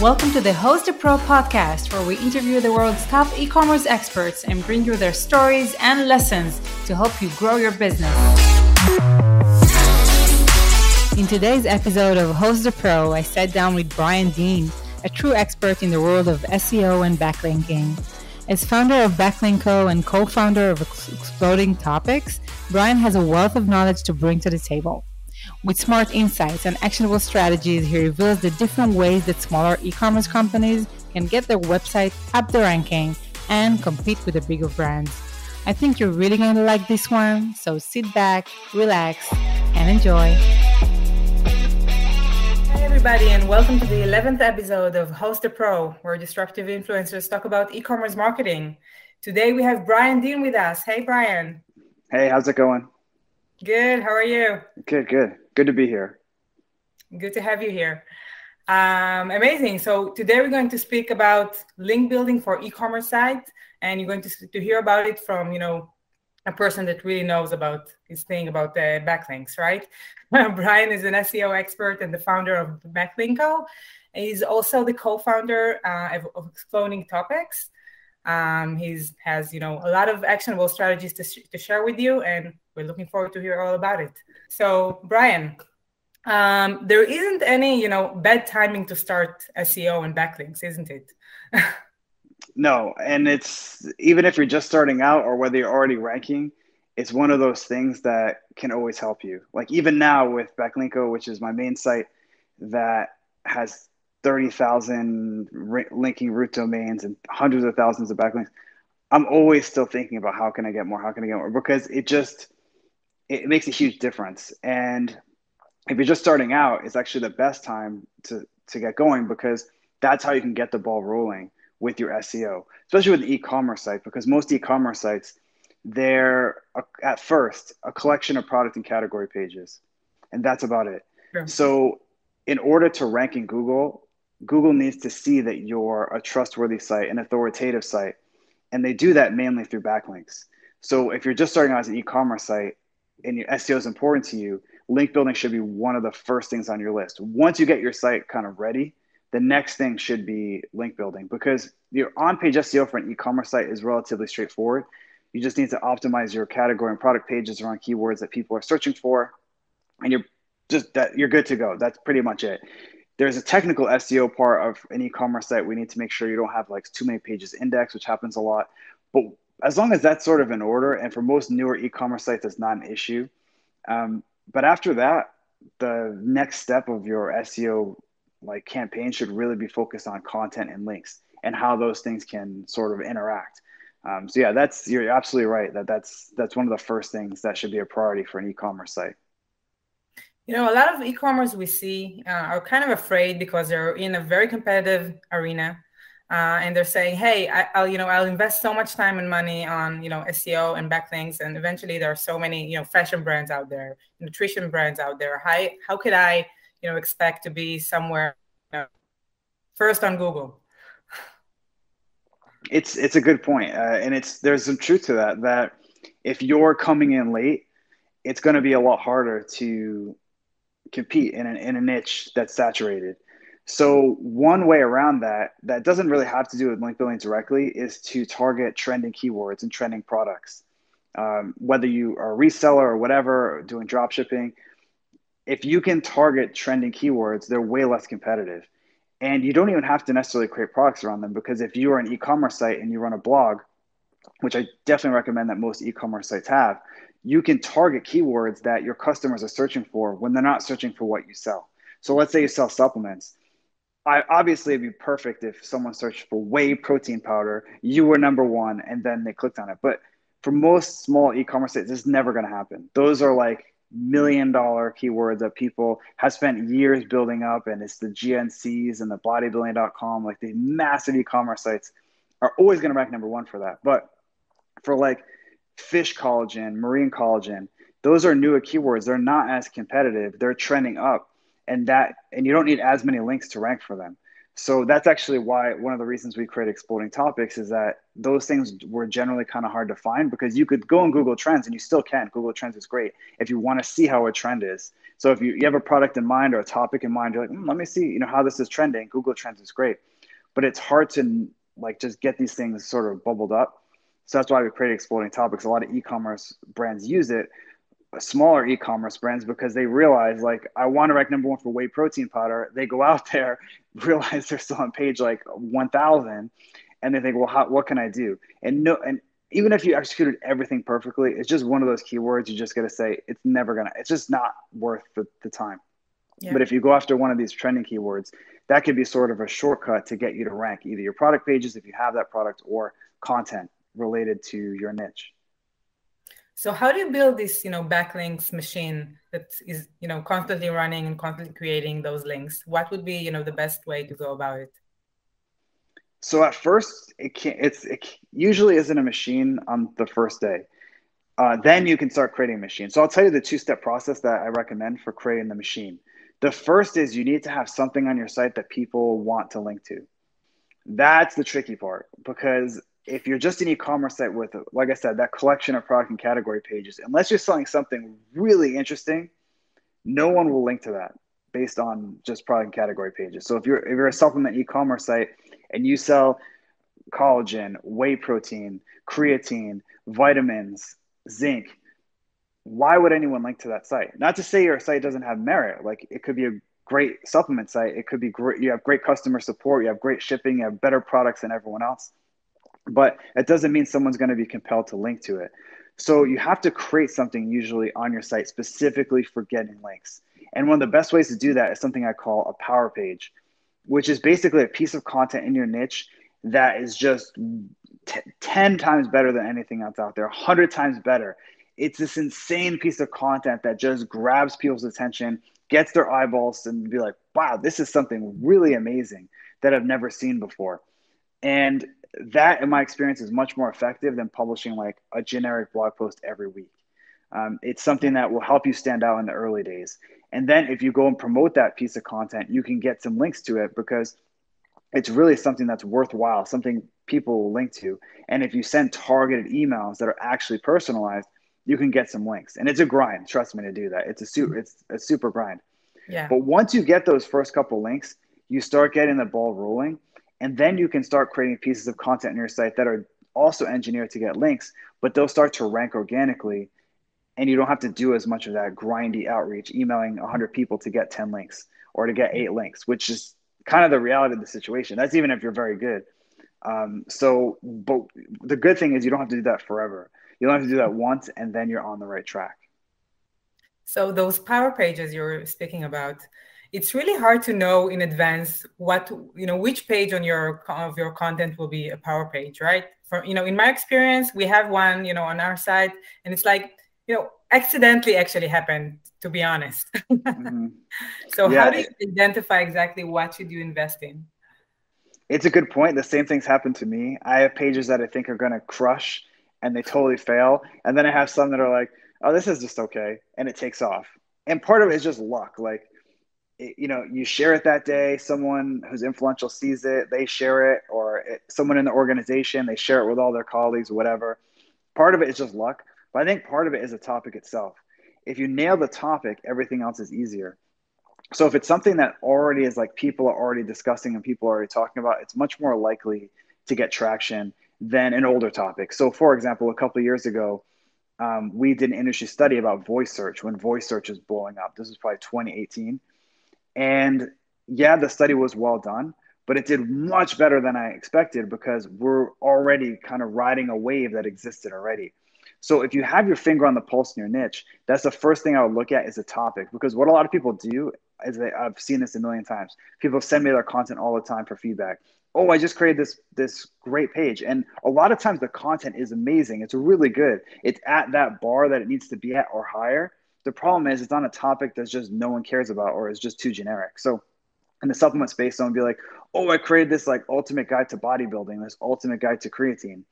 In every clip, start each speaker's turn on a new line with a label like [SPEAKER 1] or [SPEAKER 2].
[SPEAKER 1] Welcome to the Host the Pro podcast, where we interview the world's top e commerce experts and bring you their stories and lessons to help you grow your business. In today's episode of Host the Pro, I sat down with Brian Dean, a true expert in the world of SEO and backlinking. As founder of Backlinko and co founder of Exploding Topics, Brian has a wealth of knowledge to bring to the table. With smart insights and actionable strategies, he reveals the different ways that smaller e commerce companies can get their website up the ranking and compete with the bigger brands. I think you're really going to like this one, so sit back, relax, and enjoy. Hey, everybody, and welcome to the 11th episode of Host the Pro, where disruptive influencers talk about e commerce marketing. Today we have Brian Dean with us. Hey, Brian.
[SPEAKER 2] Hey, how's it going?
[SPEAKER 1] Good. How are you?
[SPEAKER 2] Good, good. Good to be here.
[SPEAKER 1] Good to have you here. Um, amazing. So today we're going to speak about link building for e-commerce sites, and you're going to, to hear about it from you know a person that really knows about this thing about the backlinks, right? Brian is an SEO expert and the founder of Backlinko. He's also the co-founder uh, of, of Exploding Topics. Um, he's has you know a lot of actionable strategies to, sh- to share with you, and we're looking forward to hear all about it. So, Brian, um, there isn't any, you know, bad timing to start SEO and backlinks, isn't it?
[SPEAKER 2] no, and it's even if you're just starting out or whether you're already ranking, it's one of those things that can always help you. Like even now with Backlinko, which is my main site that has 30,000 linking root domains and hundreds of thousands of backlinks. I'm always still thinking about how can I get more? How can I get more? Because it just it makes a huge difference. And if you're just starting out, it's actually the best time to to get going because that's how you can get the ball rolling with your SEO, especially with the e-commerce site because most e-commerce sites they're a, at first a collection of product and category pages, and that's about it. Sure. So, in order to rank in Google, Google needs to see that you're a trustworthy site, an authoritative site, and they do that mainly through backlinks. So, if you're just starting out as an e-commerce site, and your SEO is important to you, link building should be one of the first things on your list. Once you get your site kind of ready, the next thing should be link building because your on-page SEO for an e-commerce site is relatively straightforward. You just need to optimize your category and product pages around keywords that people are searching for, and you're just that you're good to go. That's pretty much it. There's a technical SEO part of an e-commerce site. We need to make sure you don't have like too many pages indexed, which happens a lot. But as long as that's sort of in order, and for most newer e-commerce sites, it's not an issue. Um, but after that, the next step of your SEO like campaign should really be focused on content and links and how those things can sort of interact. Um, so yeah, that's you're absolutely right that that's that's one of the first things that should be a priority for an e-commerce site.
[SPEAKER 1] You know, a lot of e-commerce we see uh, are kind of afraid because they're in a very competitive arena uh, and they're saying, "Hey, I, will you know I'll invest so much time and money on you know SEO and backlinks, and eventually there are so many you know fashion brands out there, nutrition brands out there. How how could I you know expect to be somewhere you know, first on Google?"
[SPEAKER 2] It's it's a good point, uh, and it's there's some truth to that. That if you're coming in late, it's going to be a lot harder to compete in an, in a niche that's saturated. So one way around that, that doesn't really have to do with link building directly, is to target trending keywords and trending products. Um, whether you are a reseller or whatever, or doing drop shipping, if you can target trending keywords, they're way less competitive. And you don't even have to necessarily create products around them because if you are an e-commerce site and you run a blog, which I definitely recommend that most e-commerce sites have, you can target keywords that your customers are searching for when they're not searching for what you sell. So let's say you sell supplements I, obviously it'd be perfect if someone searched for whey protein powder, you were number one, and then they clicked on it. But for most small e-commerce sites, is never going to happen. Those are like million dollar keywords that people have spent years building up, and it's the GNCs and the bodybuilding.com, like the massive e-commerce sites are always going to rank number one for that. But for like fish collagen, marine collagen, those are newer keywords. They're not as competitive. They're trending up and that and you don't need as many links to rank for them So that's actually why one of the reasons we create exploding topics is that those things were generally kind of hard to find because you could go on Google Trends and you still can. Google Trends is great if you want to see how a trend is. So if you, you have a product in mind or a topic in mind, you're like, mm, let me see, you know, how this is trending. Google Trends is great, but it's hard to like just get these things sort of bubbled up. So that's why we create exploding topics. A lot of e-commerce brands use it smaller e-commerce brands because they realize like I want to rank number one for whey protein powder. They go out there, realize they're still on page like 1,000, and they think, well, how, what can I do? And no, and even if you executed everything perfectly, it's just one of those keywords you just got to say it's never gonna. It's just not worth the, the time. Yeah. But if you go after one of these trending keywords, that could be sort of a shortcut to get you to rank either your product pages if you have that product or content related to your niche.
[SPEAKER 1] So how do you build this, you know, backlinks machine that is, you know, constantly running and constantly creating those links? What would be, you know, the best way to go about it?
[SPEAKER 2] So at first, it can It's it usually isn't a machine on the first day. Uh, then you can start creating a machine. So I'll tell you the two-step process that I recommend for creating the machine. The first is you need to have something on your site that people want to link to. That's the tricky part because if you're just an e-commerce site with, like I said, that collection of product and category pages, unless you're selling something really interesting, no one will link to that based on just product and category pages. So if you're if you're a supplement e-commerce site and you sell collagen, whey protein, creatine, vitamins, zinc, why would anyone link to that site? Not to say your site doesn't have merit. Like it could be a great supplement site. It could be great. You have great customer support. You have great shipping. You have better products than everyone else but it doesn't mean someone's going to be compelled to link to it. So you have to create something usually on your site specifically for getting links. And one of the best ways to do that is something I call a power page, which is basically a piece of content in your niche that is just t- 10 times better than anything else out there, 100 times better. It's this insane piece of content that just grabs people's attention, gets their eyeballs, and be like, wow, this is something really amazing that I've never seen before. And that, in my experience, is much more effective than publishing like a generic blog post every week. Um, it's something that will help you stand out in the early days. And then if you go and promote that piece of content, you can get some links to it because it's really something that's worthwhile, something people will link to. And if you send targeted emails that are actually personalized, you can get some links. And it's a grind, trust me to do that. It's a super it's a super grind. Yeah. But once you get those first couple links, you start getting the ball rolling and then you can start creating pieces of content on your site that are also engineered to get links, but they'll start to rank organically. And you don't have to do as much of that grindy outreach, emailing 100 people to get 10 links or to get eight links, which is kind of the reality of the situation. That's even if you're very good. Um, so, but the good thing is you don't have to do that forever. You don't have to do that once, and then you're on the right track.
[SPEAKER 1] So, those power pages you're speaking about, it's really hard to know in advance what you know which page on your of your content will be a power page right? From you know in my experience we have one you know on our site and it's like you know accidentally actually happened to be honest. Mm-hmm. so yeah. how do you identify exactly what should you invest in?
[SPEAKER 2] It's a good point. The same things happen to me. I have pages that i think are going to crush and they totally fail and then i have some that are like oh this is just okay and it takes off. And part of it is just luck. Like you know you share it that day someone who's influential sees it they share it or it, someone in the organization they share it with all their colleagues whatever. Part of it is just luck but i think part of it is the topic itself. If you nail the topic everything else is easier. So if it's something that already is like people are already discussing and people are already talking about it's much more likely to get traction than an older topic. So for example a couple years ago um, we did an industry study about voice search when voice search was blowing up. This was probably 2018 and yeah, the study was well done, but it did much better than I expected because we're already kind of riding a wave that existed already. So if you have your finger on the pulse in your niche, that's the first thing I would look at is a topic because what a lot of people do is they, I've seen this a million times. People send me their content all the time for feedback. Oh, I just created this this great page, and a lot of times the content is amazing. It's really good. It's at that bar that it needs to be at or higher, the problem is it's on a topic that's just no one cares about or is just too generic. So in the supplement space, someone be like, oh, I created this like ultimate guide to bodybuilding, this ultimate guide to creatine.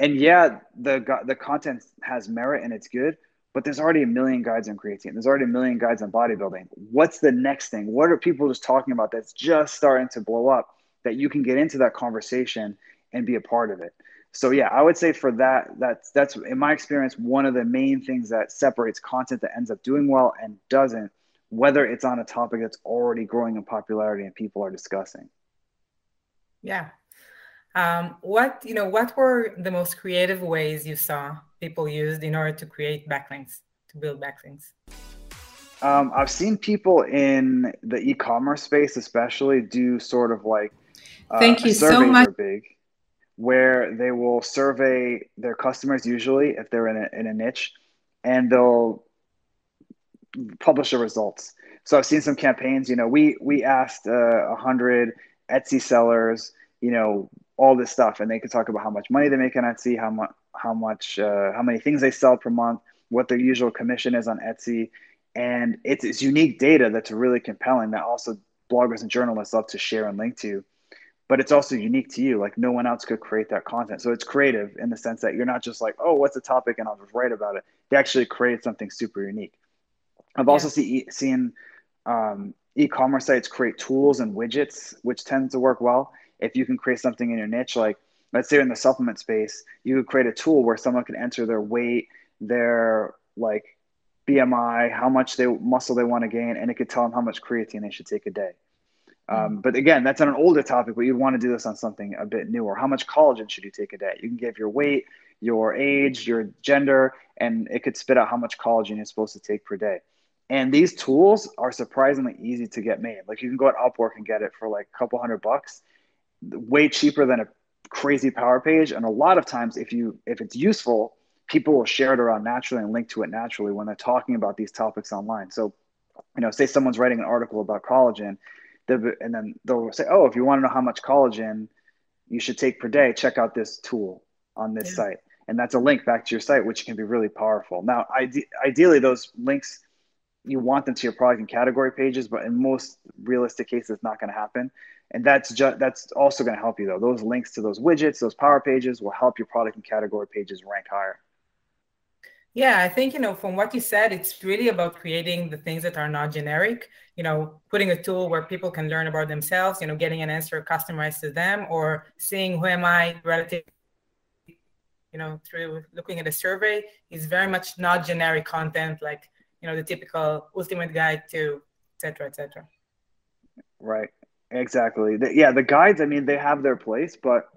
[SPEAKER 2] And yeah, the the content has merit and it's good, but there's already a million guides on creatine. There's already a million guides on bodybuilding. What's the next thing? What are people just talking about that's just starting to blow up that you can get into that conversation and be a part of it? So yeah, I would say for that, that's that's in my experience one of the main things that separates content that ends up doing well and doesn't, whether it's on a topic that's already growing in popularity and people are discussing.
[SPEAKER 1] Yeah. Um, what you know, what were the most creative ways you saw people used in order to create backlinks, to build backlinks?
[SPEAKER 2] Um, I've seen people in the e-commerce space, especially, do sort of like
[SPEAKER 1] uh, thank you so much.
[SPEAKER 2] Big, where they will survey their customers, usually if they're in a, in a niche, and they'll publish the results. So I've seen some campaigns. You know, we we asked uh, a uh, hundred Etsy sellers, you know, all this stuff, and they could talk about how much money they make on Etsy, how much how much uh, how many things they sell per month, what their usual commission is on Etsy, and it's, it's unique data that's really compelling that also bloggers and journalists love to share and link to. But it's also unique to you. Like no one else could create that content. So it's creative in the sense that you're not just like, oh, what's the topic, and I'll just write about it. They actually created something super unique. I've yeah. also see, seen um, e-commerce sites create tools and widgets, which tends to work well. If you can create something in your niche, like let's say in the supplement space, you could create a tool where someone can enter their weight, their like BMI, how much they muscle they want to gain, and it could tell them how much creatine they should take a day. Um, mm-hmm. but again, that's on an older topic, but you'd want to do this on something a bit newer. How much collagen should you take a day? You can give your weight, your age, your gender, and it could spit out how much collagen you're supposed to take per day. And these tools are surprisingly easy to get made. Like you can go at Upwork and get it for like a couple hundred bucks, way cheaper than a crazy power page. And a lot of times, if you if it's useful, people will share it around naturally and link to it naturally when they're talking about these topics online. So, you know, say someone's writing an article about collagen, and then they'll say, "Oh, if you want to know how much collagen you should take per day, check out this tool on this yeah. site." And that's a link back to your site, which can be really powerful. Now, ide- ideally, those links you want them to your product and category pages, but in most realistic cases, it's not going to happen. And that's just that's also going to help you though. Those links to those widgets, those power pages, will help your product and category pages rank higher.
[SPEAKER 1] Yeah, I think, you know, from what you said, it's really about creating the things that are not generic, you know, putting a tool where people can learn about themselves, you know, getting an answer customized to them or seeing who am I relative, you know, through looking at a survey is very much not generic content like, you know, the typical ultimate guide to et cetera, et cetera.
[SPEAKER 2] Right. Exactly. The, yeah, the guides, I mean, they have their place, but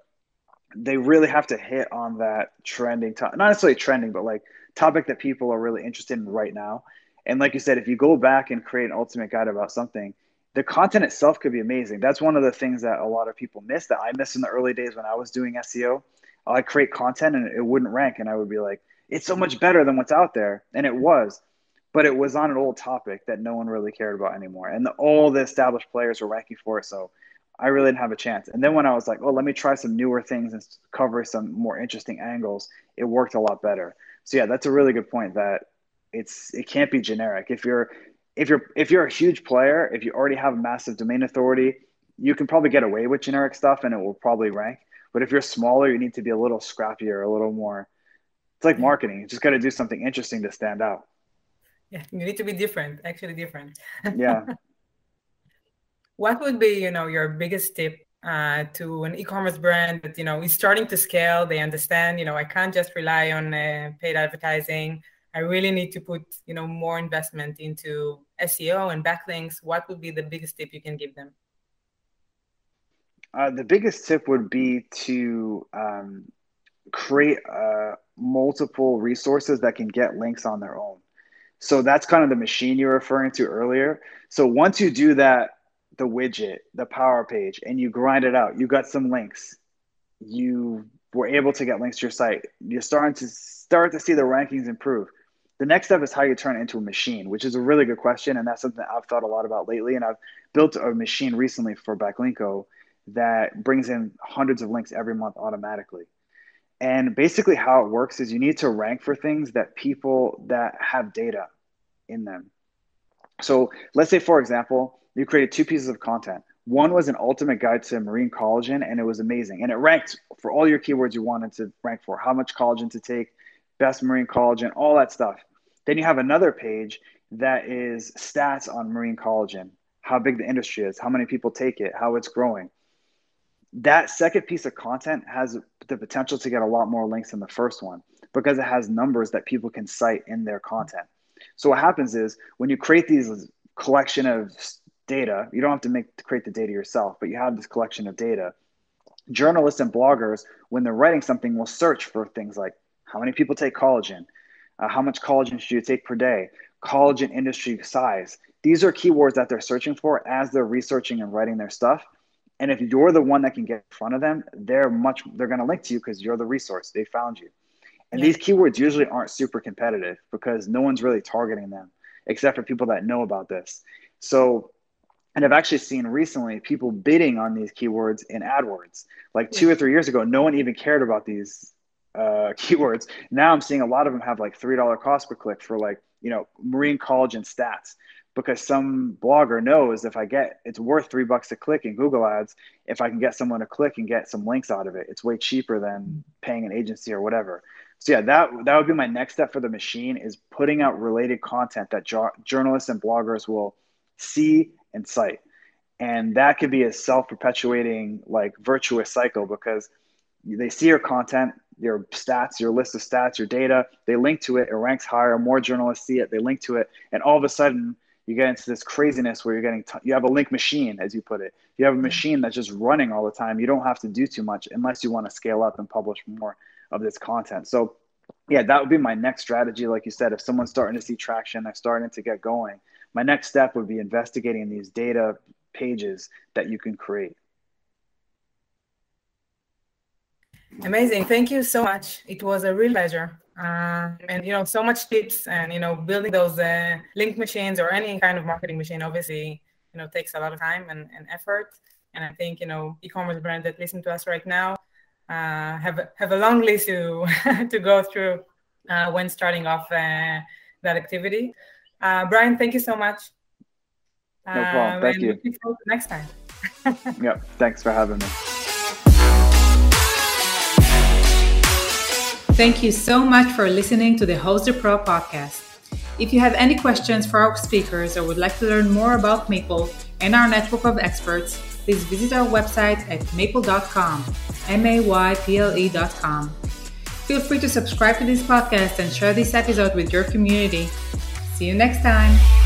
[SPEAKER 2] they really have to hit on that trending topic, not necessarily trending, but like topic that people are really interested in right now. And like you said, if you go back and create an ultimate guide about something, the content itself could be amazing. That's one of the things that a lot of people miss that I missed in the early days when I was doing SEO. I create content and it wouldn't rank, and I would be like, it's so much better than what's out there. And it was, but it was on an old topic that no one really cared about anymore. And the, all the established players were ranking for it. So I really didn't have a chance. And then when I was like, oh, let me try some newer things and cover some more interesting angles, it worked a lot better. So yeah, that's a really good point that it's it can't be generic. If you're if you're if you're a huge player, if you already have a massive domain authority, you can probably get away with generic stuff and it will probably rank. But if you're smaller, you need to be a little scrappier, a little more. It's like marketing. You just got to do something interesting to stand out.
[SPEAKER 1] Yeah, you need to be different, actually different.
[SPEAKER 2] Yeah.
[SPEAKER 1] what would be, you know, your biggest tip uh, to an e-commerce brand that you know is starting to scale? They understand you know i can't just rely on uh, paid advertising. I really need to put you know more investment into seo and backlinks. What would be the biggest tip you can give them?
[SPEAKER 2] Uh, the biggest tip would be to um, create uh, multiple resources that can get links on their own. So that's kind of the machine you're referring to earlier. So once you do that the widget, the power page, and you grind it out. You got some links. You were able to get links to your site. You're starting to start to see the rankings improve. The next step is how you turn it into a machine, which is a really good question, and that's something I've thought a lot about lately. And I've built a machine recently for Backlinko that brings in hundreds of links every month automatically. And basically, how it works is you need to rank for things that people that have data in them. So let's say, for example, you created two pieces of content. One was an ultimate guide to marine collagen, and it was amazing. And it ranked for all your keywords you wanted to rank for how much collagen to take, best marine collagen, all that stuff. Then you have another page that is stats on marine collagen, how big the industry is, how many people take it, how it's growing. That second piece of content has the potential to get a lot more links than the first one because it has numbers that people can cite in their content. So what happens is when you create these collection of data, you don't have to make to create the data yourself, but you have this collection of data. Journalists and bloggers, when they're writing something, will search for things like how many people take collagen, uh, how much collagen should you take per day, collagen industry size. These are keywords that they're searching for as they're researching and writing their stuff. And if you're the one that can get in front of them, they're much they're going to link to you because you're the resource. They found you. And yeah. these keywords usually aren't super competitive because no one's really targeting them except for people that know about this. So, and I've actually seen recently people bidding on these keywords in AdWords. Like two or three years ago, no one even cared about these uh, keywords. Now I'm seeing a lot of them have like three dollar cost per click for like you know marine collagen stats because some blogger knows if I get it's worth three bucks to click in Google Ads if I can get someone to click and get some links out of it. It's way cheaper than paying an agency or whatever. So yeah, that that would be my next step for the machine is putting out related content that jo- journalists and bloggers will see and cite, and that could be a self-perpetuating like virtuous cycle because they see your content, your stats, your list of stats, your data, they link to it, it ranks higher, more journalists see it, they link to it, and all of a sudden you get into this craziness where you're getting t- you have a link machine as you put it. You have a machine that's just running all the time. You don't have to do too much unless you want to scale up and publish more of this content. So yeah, that would be my next strategy. Like you said, if someone's starting to see traction, they're starting to get going, my next step would be investigating these data pages that you can create.
[SPEAKER 1] Amazing. Thank you so much. It was a real pleasure. Uh, and you know, so much tips and you know, building those uh, link machines or any kind of marketing machine obviously, you know, takes a lot of time and, and effort. And I think, you know, e-commerce brand that listen to us right now uh, have have a long list to to go through uh, when starting off uh, that activity. Uh, Brian, thank you so much.
[SPEAKER 2] No problem. Um, thank you.
[SPEAKER 1] next time.
[SPEAKER 2] yep. Thanks for having me.
[SPEAKER 3] Thank you so much for listening to the Host the Pro podcast. If you have any questions for our speakers or would like to learn more about Mayple and our network of experts, please visit our website at mayple.com, M A Y P L E.com. Feel free to subscribe to this podcast and share this episode with your community. See you next time.